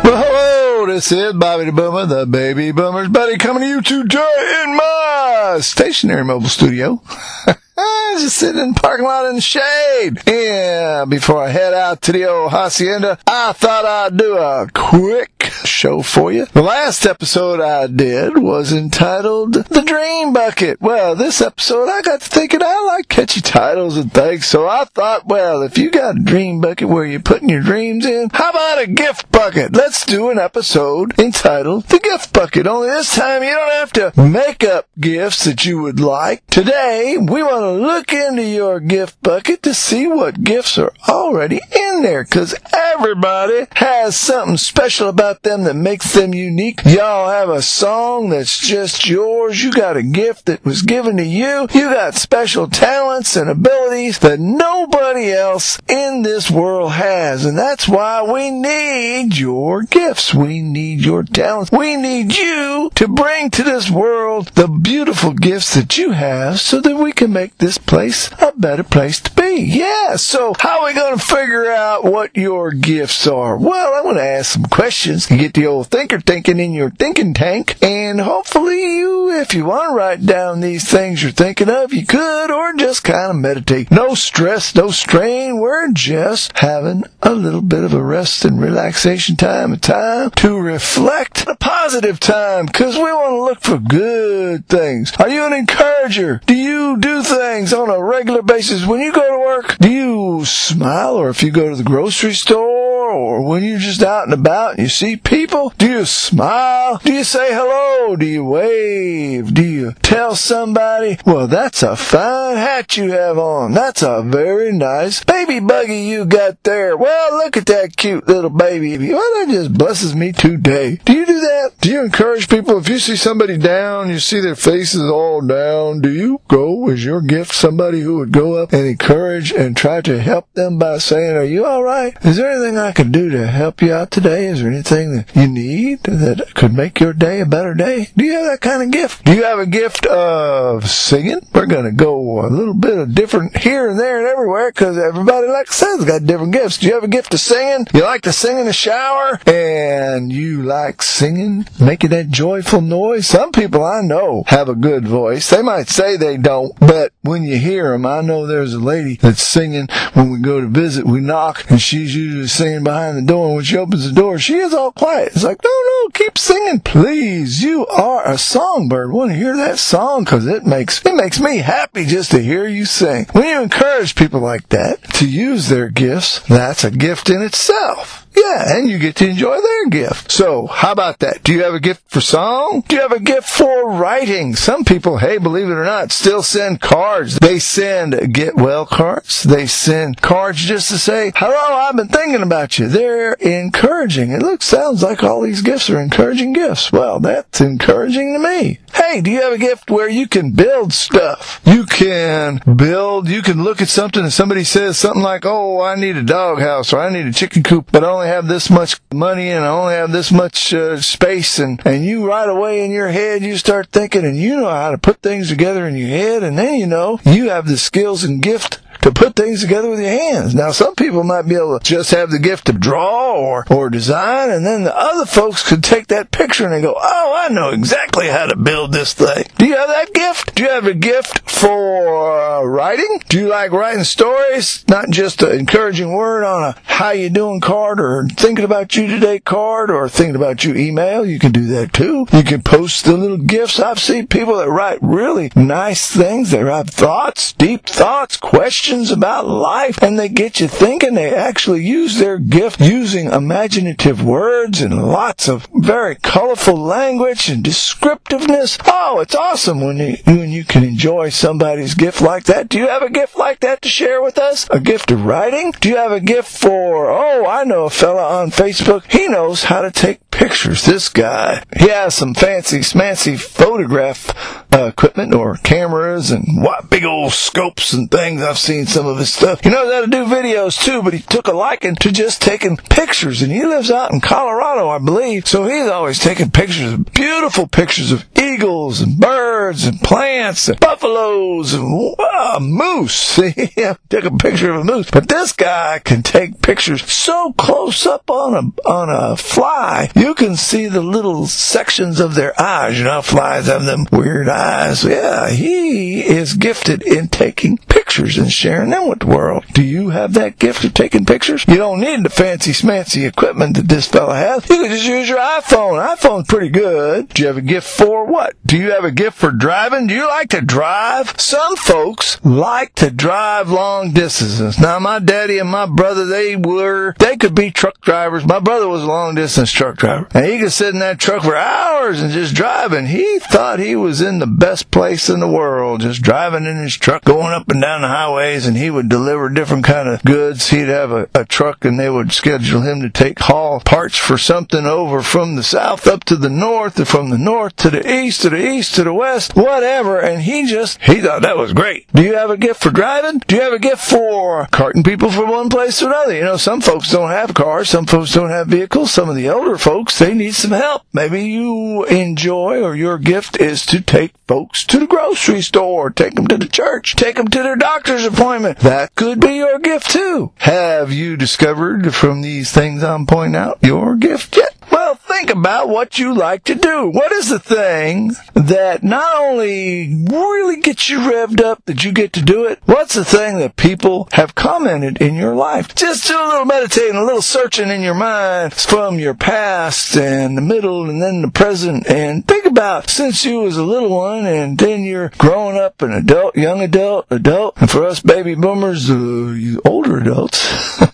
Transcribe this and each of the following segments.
Hello, this is Bobby the Boomer, the baby boomer's buddy, coming to you today in my stationary mobile studio. I'm just sitting in the parking lot in the shade. Yeah, before I head out to the old hacienda, I thought I'd do a quick show for you. The last episode I did was entitled The Dream Bucket. Well, this episode I got to thinking I like catchy titles and things, so I thought, well, if you got a dream bucket where you're putting your dreams in, how about a gift bucket? Let's do an episode entitled The Gift Bucket. Only this time you don't have to make up gifts that you would like. Today, we want to look into your gift bucket to see what gifts are already in there, cause everybody has something special about them that makes them unique. Y'all have a song that's just yours. You got a gift that was given to you. You got special talents and abilities that nobody else in this world has. And that's why we need your gifts. We need your talents. We need you to bring to this world the beautiful gifts that you have so that we can make this place a better place to be. Yeah. So how are we going to figure out what your gifts are? Well, I'm going to ask some questions and get the old thinker thinking in your thinking tank. And hopefully you, if you want to write down these things you're thinking of, you could, or just kind of meditate. No stress, no strain. We're just having a little bit of a rest and relaxation time, a time to reflect, a positive time, because we want to look for good things. Are you an encourager? Do you do things on a regular basis when you go to work? Do you smile, or if you go to the grocery store, or when you're just out and about and you see people? Do you smile? Do you say hello? Do you wave? Do you tell somebody, well, that's a fine hat you have on. That's a very nice baby buggy you got there. Well, look at that cute little baby. Well, that just blesses me today. Do you do that? Do you encourage people? If you see somebody down, you see their faces all down, do you go as your gift somebody who would go up and encourage and try to help them by saying, are you alright? Is there anything I can do to help you out today? Is there anything that you need that could make your day a better day? Do you have that kind of gift? Do you have a gift of singing? We're going to go a little bit of different here and there and everywhere because everybody, like I said, has got different gifts. Do you have a gift of singing? You like to sing in the shower and you like singing, making that joyful noise? Some people I know have a good voice. They might say they don't, but when you hear them, I know there's a lady that's singing when we go to visit. We knock and she's usually singing behind the door. And when she opens the door, she is all quiet. It's like, no, no, keep singing, please. You are a songbird. Want to hear that song? Cause it makes, it makes me happy just to hear you sing. When you encourage people like that to use their gifts, that's a gift in itself. Yeah, and you get to enjoy their gift. So, how about that? Do you have a gift for song? Do you have a gift for writing? Some people, hey, believe it or not, still send cards. They send get well cards. They send cards just to say, hello, I've been thinking about you. They're encouraging. It looks, sounds like all these gifts are encouraging gifts. Well, that's encouraging to me. Hey, do you have a gift where you can build stuff? You can build, you can look at something and somebody says something like, oh, I need a doghouse or I need a chicken coop, but I only have this much money and I only have this much uh, space and, and you right away in your head, you start thinking and you know how to put things together in your head and then you know you have the skills and gift to put things together with your hands. Now, some people might be able to just have the gift of draw or, or design, and then the other folks could take that picture and they go, oh, I know exactly how to build this thing. Do you have that gift? Do you have a gift for uh, writing? Do you like writing stories? Not just an encouraging word on a how you doing card or thinking about you today card or thinking about you email. You can do that too. You can post the little gifts. I've seen people that write really nice things. They write thoughts, deep thoughts, questions about life, and they get you thinking. They actually use their gift using imaginative words and lots of very colorful language and descriptiveness. Oh, it's awesome when you, when you can enjoy somebody's gift like that. Do you have a gift like that to share with us? A gift of writing? Do you have a gift for, oh, I know a fella on Facebook. He knows how to take pictures. This guy, he has some fancy smancy photograph uh, equipment or cameras and what big old scopes and things. I've seen some of his stuff. He knows how to do videos too, but he took a liking to just taking pictures and he lives out in Colorado, I believe. So he's always taking pictures, beautiful pictures of eagles and birds and plants and buffaloes and wow, moose. yeah, took a picture of a moose. But this guy can take pictures so close up on a on a fly, you can see the little sections of their eyes. You know, flies have them weird eyes. Yeah, he is gifted in taking pictures and sharing them with the world. Do you have that gift of taking pictures? You don't need the fancy smancy equipment that this fella has. You can just use your iPhone. iPhone's pretty good. Do you have a gift for what? Do you have a gift for driving? Do you like to drive? Some folks like to drive long distances. Now, my daddy and my brother, they were, they could be truck drivers. My brother was a long distance truck driver. And he could sit in that truck for hours and just driving. He thought he was in the best place in the world, just driving in his truck, going up and down the highways, and he would deliver different kind of goods. He'd have a, a truck and they would schedule him to take haul parts for something over from the south up to the north, or from the north to the east, to the east to the west, whatever. And he just, he thought that was great. Do you have a gift for driving? Do you have a gift for carting people from one place to another? You know, some folks don't have cars, some folks don't have vehicles, some of the older folks, they need some help. Maybe you enjoy or your gift is to take folks to the grocery store, take them to the church, take them to their doctor's appointment. That could be your gift too. Have you discovered from these things I'm pointing out your gift yet? Well, think about what you like to do. What is the thing that not only really gets you revved up that you get to do it, what's the thing that people have commented in your life? Just do a little meditating, a little searching in your mind from your past and the middle and then the present and think about since you was a little one and then you're growing up an adult, young adult, adult, and for us baby boomers, uh, older adults.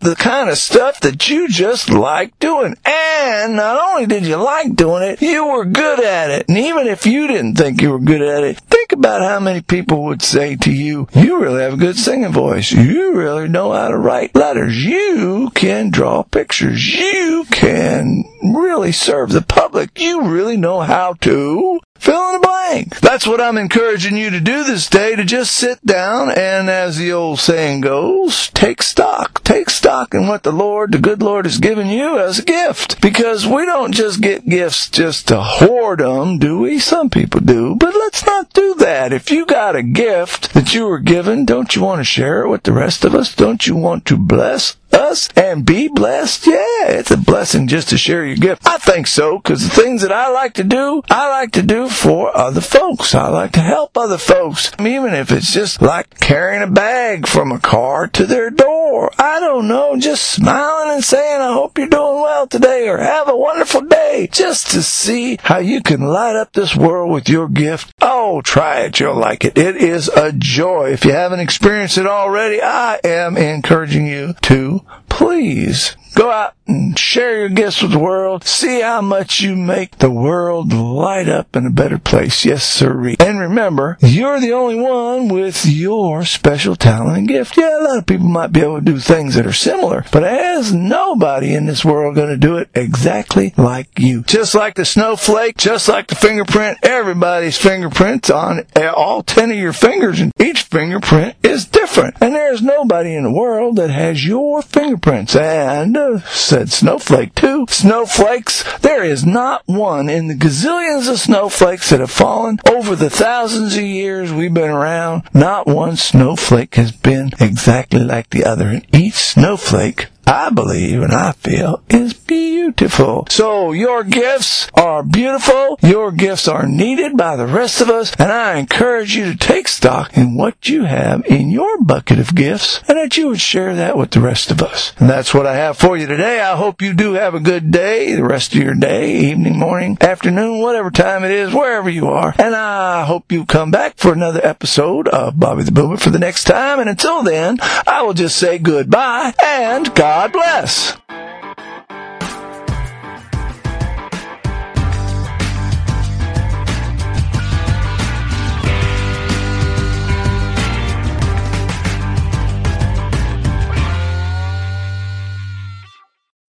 the kind of stuff that you just like doing. And not only did you like doing it, you were good at it. And even if you didn't think you were good at it, think about how many people would say to you, you really have a good singing voice. You really know how to write letters. You can draw pictures. You can really serve the public. You really know how to Fill in the blank. That's what I'm encouraging you to do this day, to just sit down and, as the old saying goes, take stock. Take stock in what the Lord, the good Lord, has given you as a gift. Because we don't just get gifts just to hoard them, do we? Some people do. But let's not do that. If you got a gift that you were given, don't you want to share it with the rest of us? Don't you want to bless us and be blessed? Yeah, it's a blessing just to share your gift. I think so, because the things that I like to do, I like to do for other folks. I like to help other folks, even if it's just like carrying a bag from a car to their door. I don't know, just smiling and saying, I hope you're doing well today or have a wonderful day, just to see how you can light up this world with your gift. Oh, try it. You'll like it. It is a joy. If you haven't experienced it already, I am encouraging you to please go out and share your gifts with the world. See how much you make the world light up in a better place. Yes, sir. And remember, you're the only one with your special talent and gift. Yeah, a lot of people might be able to do things that are similar, but there's nobody in this world going to do it exactly like you. Just like the snowflake, just like the fingerprint, everybody's fingerprints on all 10 of your fingers and each fingerprint is different. And there's nobody in the world that has your fingerprints. And uh, said snowflake too. Snowflakes, there is not one in the gazillions of snowflakes that have fallen over the thousands of years we've been around. Not one snowflake has been exactly like the other. And each snowflake I believe and I feel is beautiful. So your gifts are beautiful. Your gifts are needed by the rest of us. And I encourage you to take stock in what you have in your bucket of gifts and that you would share that with the rest of us. And that's what I have for you today. I hope you do have a good day, the rest of your day, evening, morning, afternoon, whatever time it is, wherever you are. And I hope you come back for another episode of Bobby the Boomer for the next time. And until then, I will just say goodbye and God God bless.